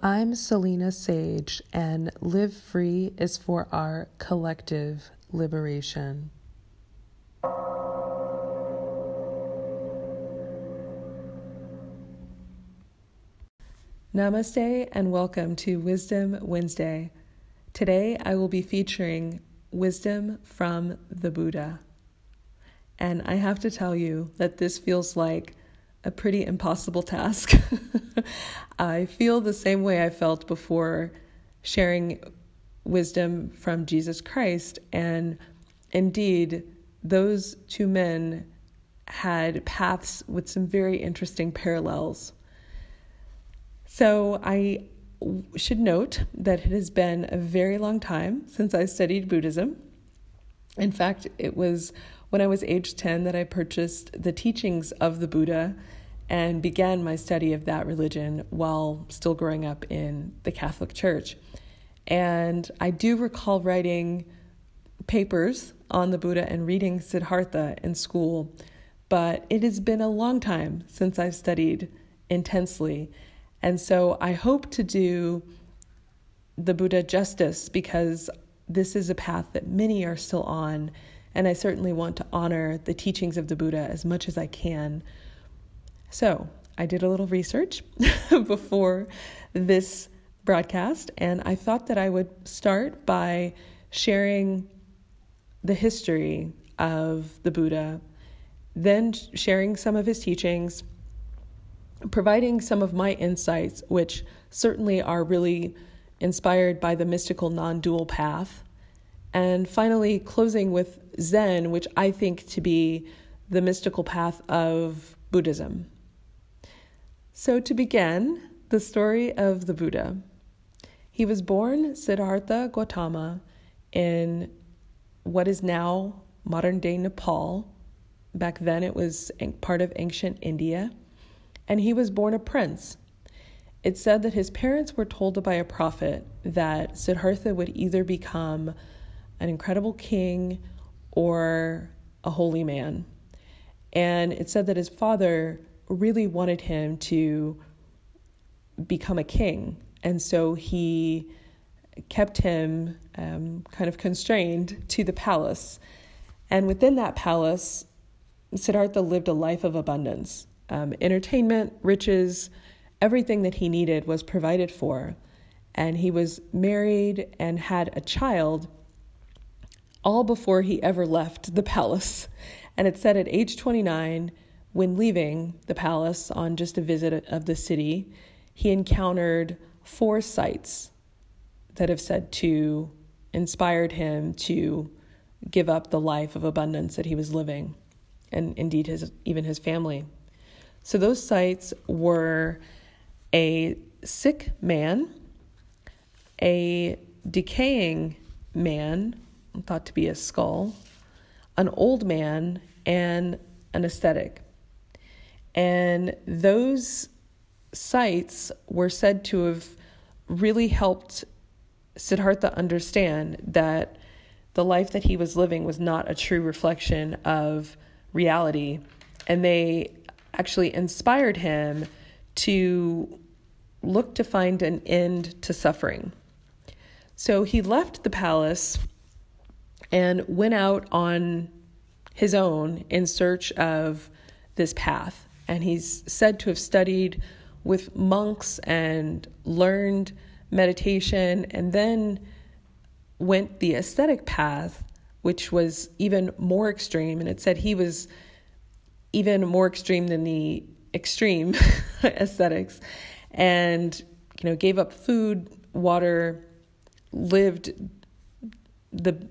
I'm Selena Sage, and Live Free is for our collective liberation. Namaste and welcome to Wisdom Wednesday. Today I will be featuring wisdom from the Buddha. And I have to tell you that this feels like a pretty impossible task. I feel the same way I felt before sharing wisdom from Jesus Christ. And indeed, those two men had paths with some very interesting parallels. So I should note that it has been a very long time since I studied Buddhism. In fact, it was when I was age 10 that I purchased the teachings of the Buddha and began my study of that religion while still growing up in the Catholic Church. And I do recall writing papers on the Buddha and reading Siddhartha in school, but it has been a long time since I've studied intensely. And so I hope to do the Buddha justice because this is a path that many are still on. And I certainly want to honor the teachings of the Buddha as much as I can. So I did a little research before this broadcast, and I thought that I would start by sharing the history of the Buddha, then sharing some of his teachings, providing some of my insights, which certainly are really inspired by the mystical non dual path, and finally closing with Zen, which I think to be the mystical path of Buddhism. So, to begin, the story of the Buddha. He was born Siddhartha Gautama in what is now modern day Nepal. Back then, it was part of ancient India. And he was born a prince. It said that his parents were told by a prophet that Siddhartha would either become an incredible king or a holy man. And it said that his father really wanted him to become a king. And so he kept him um, kind of constrained to the palace. And within that palace, Siddhartha lived a life of abundance. Um, entertainment, riches, everything that he needed was provided for. And he was married and had a child all before he ever left the palace. And it said at age 29, when leaving the palace on just a visit of the city, he encountered four sights that have said to inspired him to give up the life of abundance that he was living, and indeed his even his family. So those sights were a sick man, a decaying man, thought to be a skull, an old man, and an ascetic. And those sights were said to have really helped Siddhartha understand that the life that he was living was not a true reflection of reality. And they actually inspired him to look to find an end to suffering. So he left the palace and went out on his own in search of this path. And he's said to have studied with monks and learned meditation and then went the ascetic path which was even more extreme. And it said he was even more extreme than the extreme ascetics and you know gave up food water lived the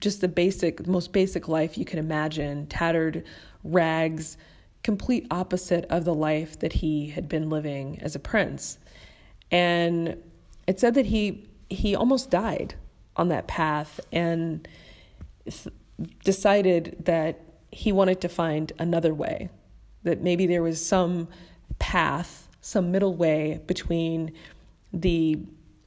just the basic most basic life you can imagine tattered rags complete opposite of the life that he had been living as a prince. And it said that he he almost died on that path and decided that he wanted to find another way, that maybe there was some path, some middle way between the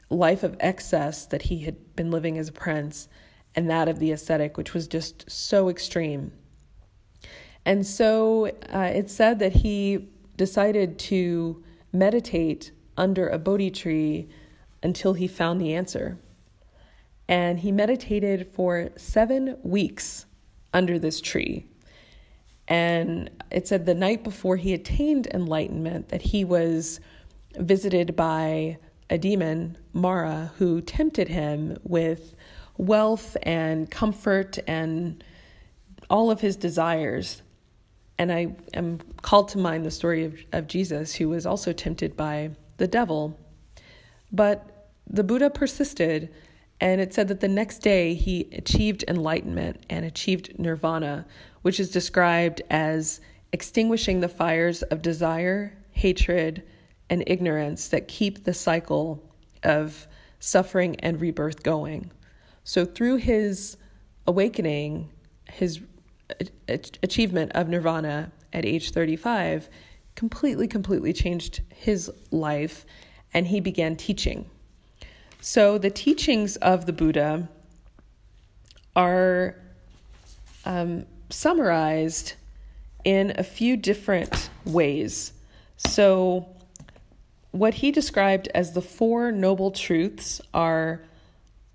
life of excess that he had been living as a prince and that of the ascetic, which was just so extreme. And so uh, it said that he decided to meditate under a Bodhi tree until he found the answer. And he meditated for seven weeks under this tree. And it said the night before he attained enlightenment that he was visited by a demon, Mara, who tempted him with wealth and comfort and all of his desires. And I am called to mind the story of, of Jesus, who was also tempted by the devil. But the Buddha persisted, and it said that the next day he achieved enlightenment and achieved nirvana, which is described as extinguishing the fires of desire, hatred, and ignorance that keep the cycle of suffering and rebirth going. So, through his awakening, his achievement of nirvana at age 35 completely, completely changed his life, and he began teaching. So, the teachings of the Buddha are um, summarized in a few different ways. So, what he described as the four noble truths are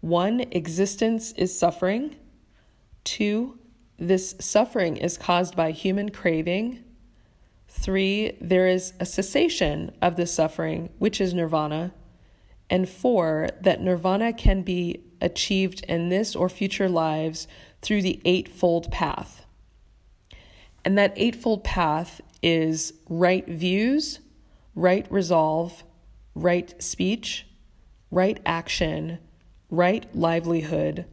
one, existence is suffering, two, this suffering is caused by human craving, three, there is a cessation of the suffering, which is nirvana, and four, that nirvana can be achieved in this or future lives through the Eightfold Path. And that Eightfold Path is right views right resolve, right speech, right action, right livelihood,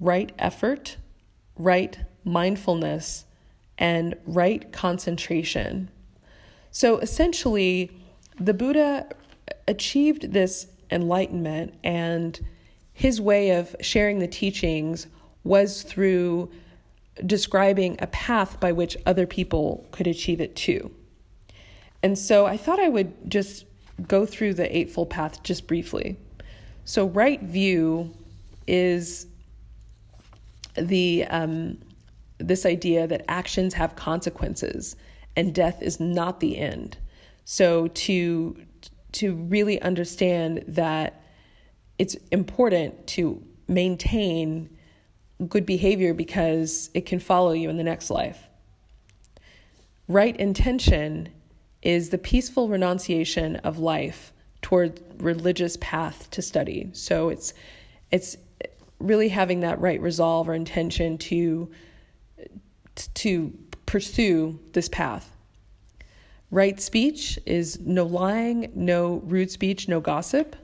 right effort, right mindfulness, and right concentration. So essentially, the Buddha achieved this enlightenment, and his way of sharing the teachings was through describing a path by which other people could achieve it too. And so I thought I would just go through the Eightfold Path just briefly. So, right view is the um, this idea that actions have consequences and death is not the end. So to to really understand that it's important to maintain good behavior because it can follow you in the next life. Right intention is the peaceful renunciation of life toward religious path to study. So it's it's really having that right resolve or intention to to pursue this path. Right speech is no lying, no rude speech, no gossip.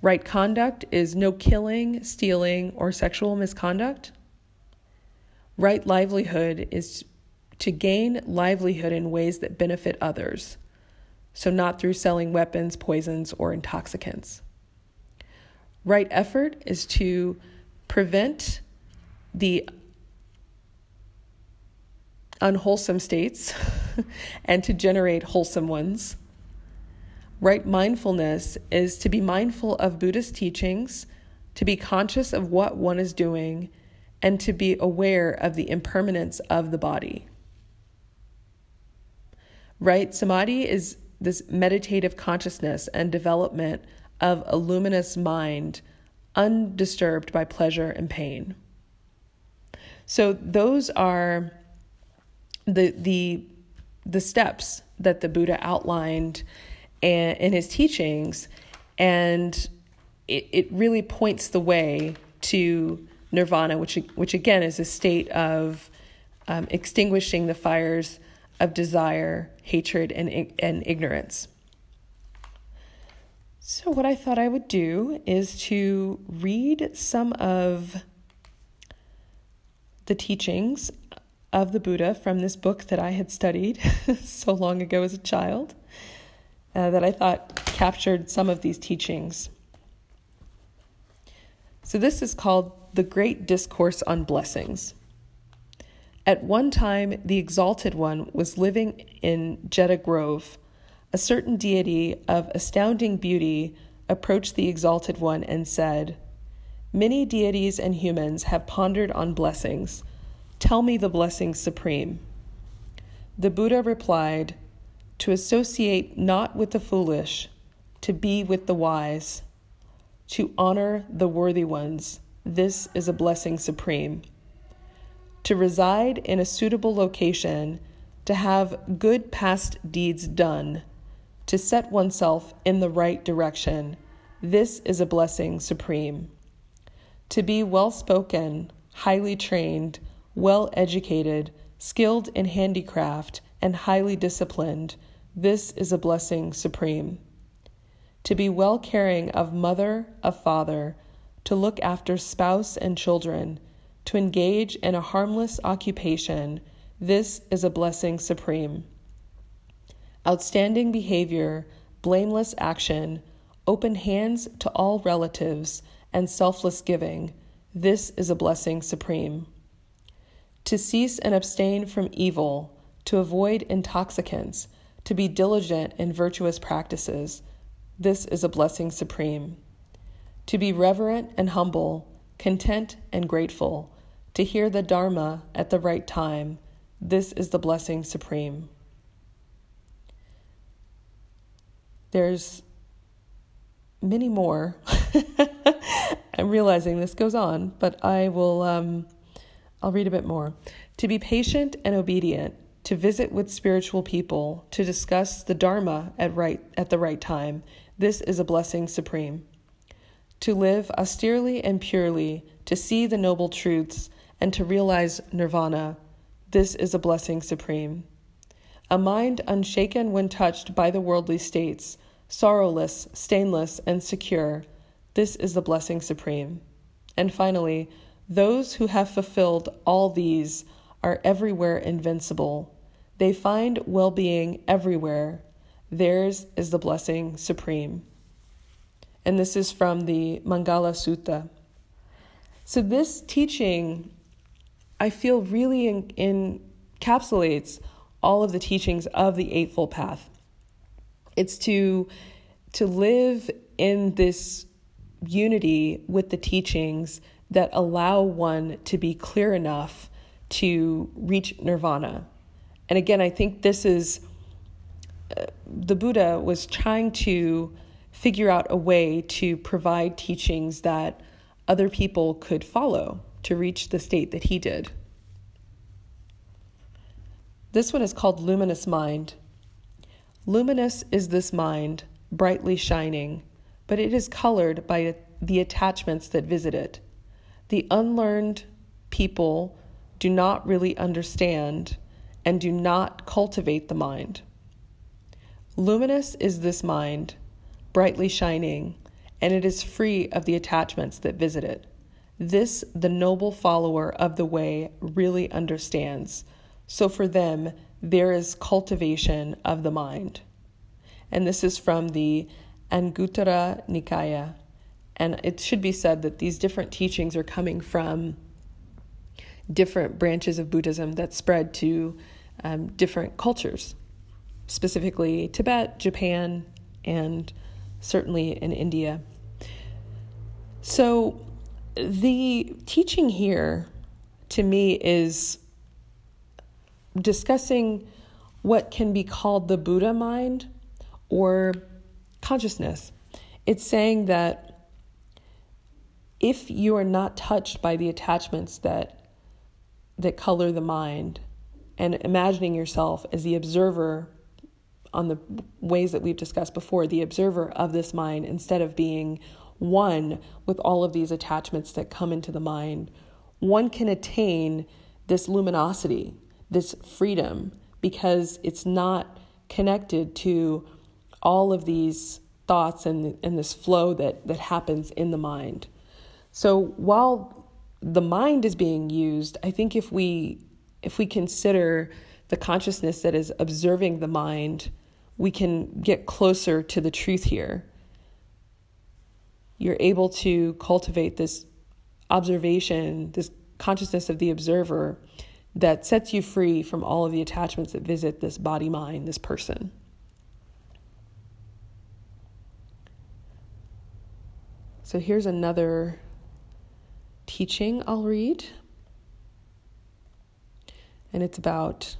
Right conduct is no killing, stealing, or sexual misconduct. Right livelihood is to gain livelihood in ways that benefit others, so not through selling weapons, poisons, or intoxicants. Right effort is to prevent the unwholesome states and to generate wholesome ones. Right mindfulness is to be mindful of Buddhist teachings, to be conscious of what one is doing, and to be aware of the impermanence of the body right? Samadhi is this meditative consciousness and development of a luminous mind undisturbed by pleasure and pain. So those are the the the steps that the Buddha outlined in his teachings, and it, it really points the way to nirvana, which which again is a state of um, extinguishing the fires of desire, hatred, and, and ignorance. So, what I thought I would do is to read some of the teachings of the Buddha from this book that I had studied so long ago as a child uh, that I thought captured some of these teachings. So, this is called The Great Discourse on Blessings. At one time, the Exalted One was living in Jeta Grove. A certain deity of astounding beauty approached the Exalted One and said, Many deities and humans have pondered on blessings. Tell me the blessing supreme. The Buddha replied, to associate not with the foolish, to be with the wise, to honor the worthy ones. This is a blessing supreme. To reside in a suitable location, to have good past deeds done, to set oneself in the right direction. This is a blessing supreme. To be well spoken, highly trained, well educated, skilled in handicraft, and highly disciplined, this is a blessing supreme. To be well caring of mother, of father, to look after spouse and children, to engage in a harmless occupation, this is a blessing supreme. Outstanding behavior, blameless action, open hands to all relatives, and selfless giving, this is a blessing supreme. To cease and abstain from evil, to avoid intoxicants, to be diligent in virtuous practices, this is a blessing supreme. To be reverent and humble, content and grateful, to hear the Dharma at the right time, this is the blessing supreme. There's many more. I'm realizing this goes on, but I will um, I'll read a bit more. To be patient and obedient, to visit with spiritual people, to discuss the Dharma at right at the right time. This is a blessing supreme. To live austerely and purely, to see the noble truths, and to realize nirvana. This is a blessing supreme. A mind unshaken when touched by the worldly states, sorrowless, stainless, and secure. This is the blessing supreme. And finally, those who have fulfilled all these are everywhere invincible. They find well being everywhere. Theirs is the blessing supreme. And this is from the Mangala Sutta. So, this teaching I feel really in, encapsulates all of the teachings of the Eightfold Path. It's to, to live in this unity with the teachings that allow one to be clear enough to reach nirvana. And again, I think this is uh, the Buddha was trying to figure out a way to provide teachings that other people could follow to reach the state that he did. This one is called Luminous Mind. Luminous is this mind, brightly shining, but it is colored by the attachments that visit it. The unlearned people do not really understand and do not cultivate the mind. Luminous is this mind, brightly shining, and it is free of the attachments that visit it. This the noble follower of the way really understands. So for them, there is cultivation of the mind. And this is from the Anguttara Nikaya. And it should be said that these different teachings are coming from different branches of Buddhism that spread to um, different cultures, specifically Tibet, Japan, and certainly in India. So the teaching here to me is discussing what can be called the Buddha mind or consciousness. It's saying that if you are not touched by the attachments that that color the mind and imagining yourself as the observer on the ways that we've discussed before, the observer of this mind instead of being one with all of these attachments that come into the mind, one can attain this luminosity, this freedom, because it's not connected to all of these thoughts and, and this flow that, that happens in the mind. So while the mind is being used, I think if we if we consider the consciousness that is observing the mind, we can get closer to the truth here. You're able to cultivate this observation, this consciousness of the observer that sets you free from all of the attachments that visit this body mind, this person. So here's another teaching I'll read. And it's about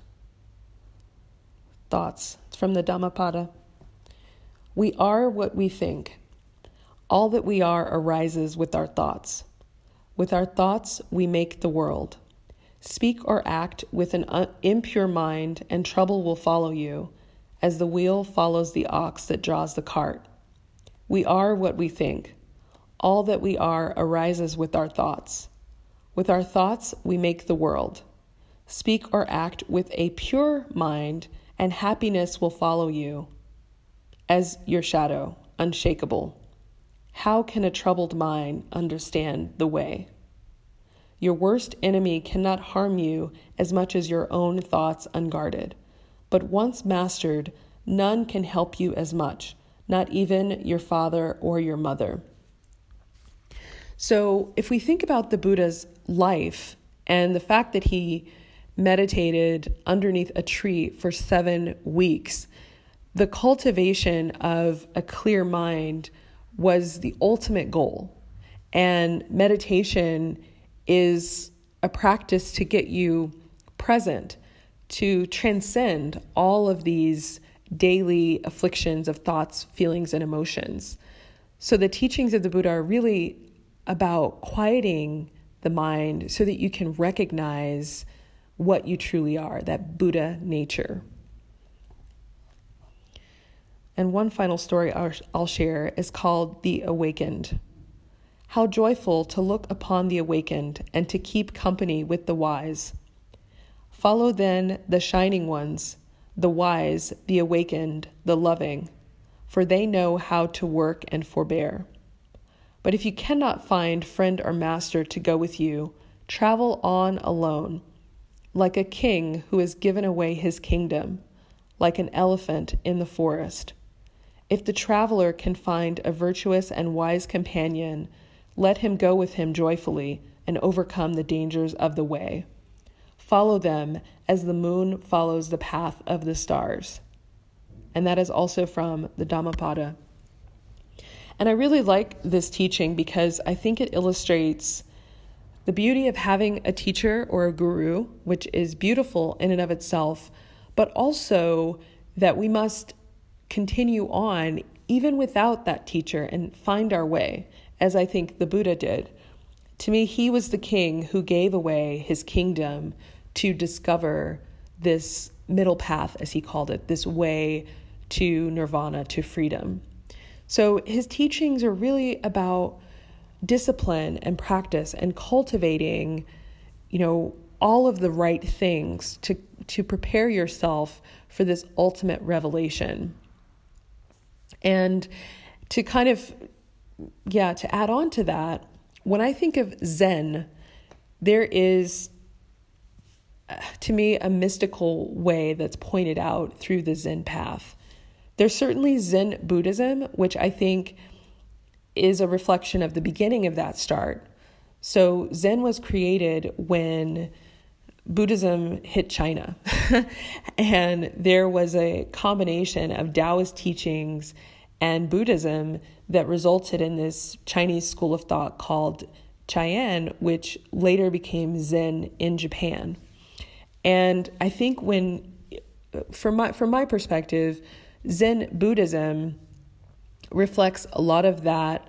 thoughts. It's from the Dhammapada. We are what we think. All that we are arises with our thoughts. With our thoughts, we make the world. Speak or act with an un- impure mind, and trouble will follow you, as the wheel follows the ox that draws the cart. We are what we think. All that we are arises with our thoughts. With our thoughts, we make the world. Speak or act with a pure mind, and happiness will follow you as your shadow, unshakable. How can a troubled mind understand the way? Your worst enemy cannot harm you as much as your own thoughts unguarded. But once mastered, none can help you as much, not even your father or your mother. So, if we think about the Buddha's life and the fact that he meditated underneath a tree for seven weeks, the cultivation of a clear mind was the ultimate goal. And meditation is a practice to get you present, to transcend all of these daily afflictions of thoughts, feelings, and emotions. So, the teachings of the Buddha are really about quieting the mind so that you can recognize what you truly are, that Buddha nature. And one final story I'll share is called The Awakened. How joyful to look upon the awakened and to keep company with the wise. Follow then the shining ones, the wise, the awakened, the loving, for they know how to work and forbear. But if you cannot find friend or master to go with you, travel on alone, like a king who has given away his kingdom, like an elephant in the forest. If the traveler can find a virtuous and wise companion, let him go with him joyfully and overcome the dangers of the way. Follow them as the moon follows the path of the stars. And that is also from the Dhammapada. And I really like this teaching because I think it illustrates the beauty of having a teacher or a guru, which is beautiful in and of itself, but also that we must continue on even without that teacher and find our way, as I think the Buddha did. To me, he was the king who gave away his kingdom to discover this middle path, as he called it, this way to nirvana, to freedom. So his teachings are really about discipline and practice and cultivating, you know, all of the right things to to prepare yourself for this ultimate revelation. And to kind of yeah, to add on to that, when I think of Zen, there is uh, to me a mystical way that's pointed out through the Zen path. There's certainly Zen Buddhism, which I think is a reflection of the beginning of that start. So, Zen was created when Buddhism hit China, and there was a combination of Taoist teachings and Buddhism that resulted in this Chinese school of thought called Chan, which later became Zen in Japan. And I think when, from my from my perspective, Zen Buddhism reflects a lot of that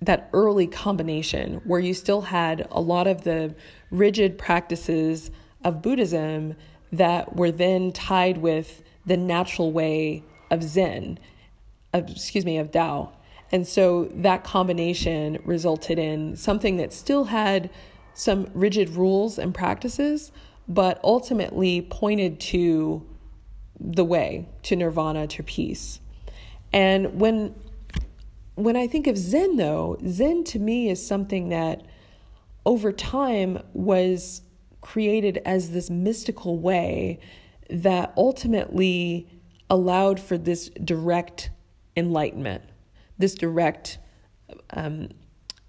that early combination where you still had a lot of the rigid practices of Buddhism that were then tied with the natural way of Zen, of, excuse me, of Tao. And so that combination resulted in something that still had some rigid rules and practices, but ultimately pointed to the way to nirvana, to peace. And when when I think of Zen, though, Zen to me is something that over time was created as this mystical way that ultimately allowed for this direct enlightenment, this direct, um,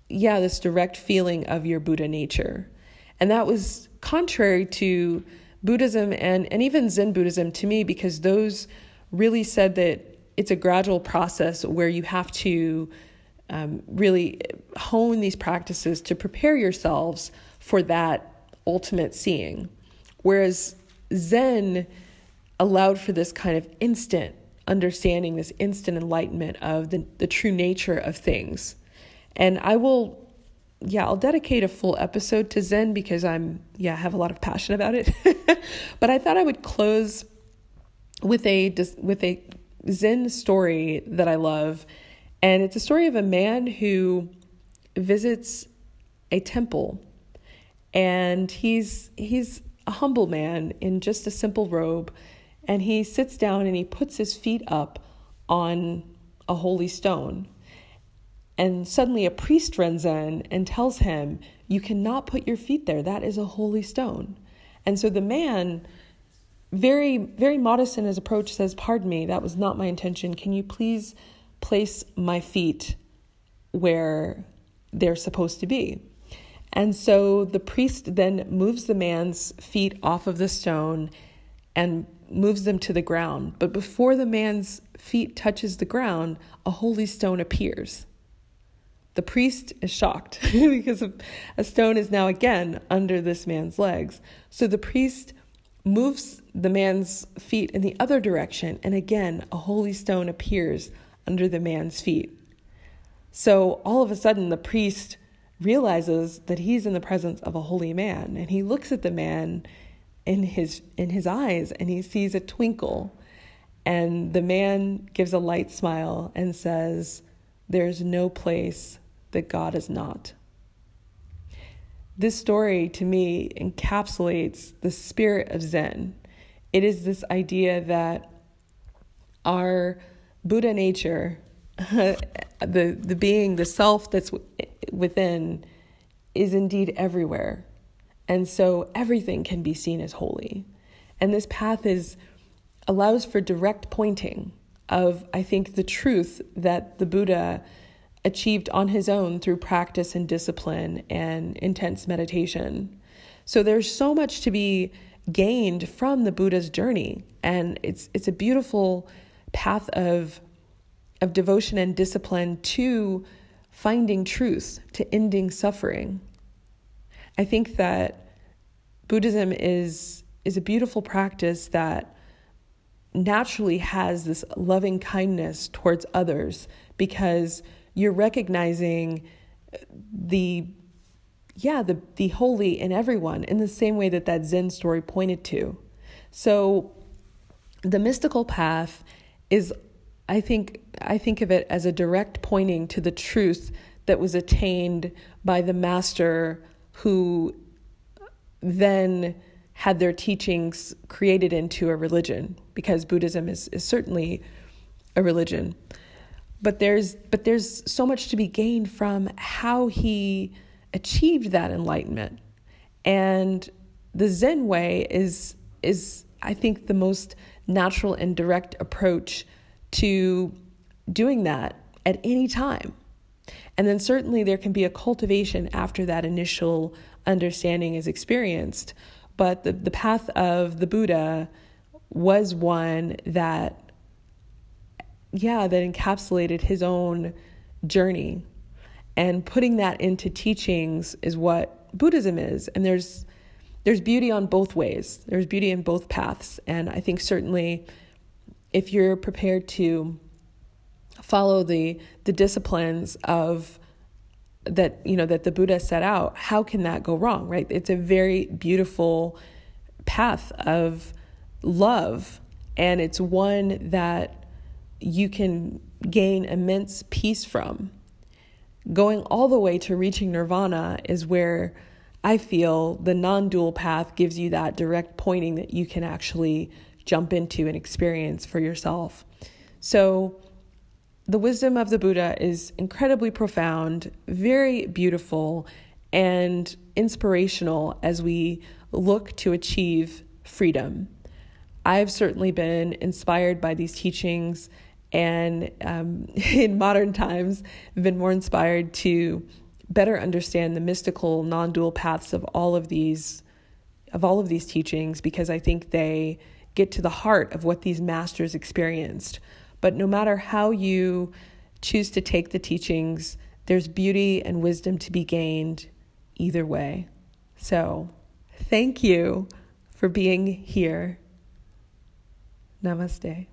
yeah, this direct feeling of your Buddha nature. And that was contrary to Buddhism and, and even Zen Buddhism to me because those really said that it's a gradual process where you have to um, really hone these practices to prepare yourselves for that ultimate seeing. Whereas Zen allowed for this kind of instant understanding, this instant enlightenment of the, the true nature of things. And I will, yeah, I'll dedicate a full episode to Zen because I'm, yeah, I have a lot of passion about it. but I thought I would close with a with a Zen story that I love, and it's a story of a man who visits a temple, and he's he's a humble man in just a simple robe, and he sits down and he puts his feet up on a holy stone. And suddenly a priest runs in and tells him, You cannot put your feet there. That is a holy stone. And so the man very, very modest in his approach, says, Pardon me, that was not my intention. Can you please place my feet where they're supposed to be? And so the priest then moves the man's feet off of the stone and moves them to the ground. But before the man's feet touches the ground, a holy stone appears. The priest is shocked because a stone is now again under this man's legs. So the priest moves the man's feet in the other direction, and again, a holy stone appears under the man's feet. So all of a sudden, the priest realizes that he's in the presence of a holy man, and he looks at the man in his in his eyes, and he sees a twinkle. And the man gives a light smile and says, There's no place that God is not. This story to me encapsulates the spirit of Zen. It is this idea that our Buddha nature, the, the being, the self that's within, is indeed everywhere. And so everything can be seen as holy. And this path is allows for direct pointing of, I think, the truth that the Buddha achieved on his own through practice and discipline and intense meditation. So there's so much to be gained from the Buddha's journey and it's it's a beautiful path of of devotion and discipline to finding truth, to ending suffering. I think that Buddhism is is a beautiful practice that naturally has this loving kindness towards others because you're recognizing the yeah the the holy in everyone in the same way that that zen story pointed to so the mystical path is i think i think of it as a direct pointing to the truth that was attained by the master who then had their teachings created into a religion because buddhism is, is certainly a religion. But there's but there's so much to be gained from how he achieved that enlightenment. And the zen way is is i think the most natural and direct approach to doing that at any time and then certainly there can be a cultivation after that initial understanding is experienced but the, the path of the buddha was one that yeah, that encapsulated his own journey. And putting that into teachings is what Buddhism is. And there's there's beauty on both ways. There's beauty in both paths. And I think certainly if you're prepared to follow the the disciplines of that you know that the Buddha set out, how can that go wrong, right? It's a very beautiful path of love and it's one that you can gain immense peace from. Going all the way to reaching nirvana is where I feel the non dual path gives you that direct pointing that you can actually jump into and experience for yourself. So, the wisdom of the Buddha is incredibly profound, very beautiful, and inspirational as we look to achieve freedom. I've certainly been inspired by these teachings and um, in modern times been more inspired to better understand the mystical non-dual paths of all of these of all of these teachings because I think they get to the heart of what these masters experienced. But no matter how you choose to take the teachings, there's beauty and wisdom to be gained either way. So, thank you for being here Namaste.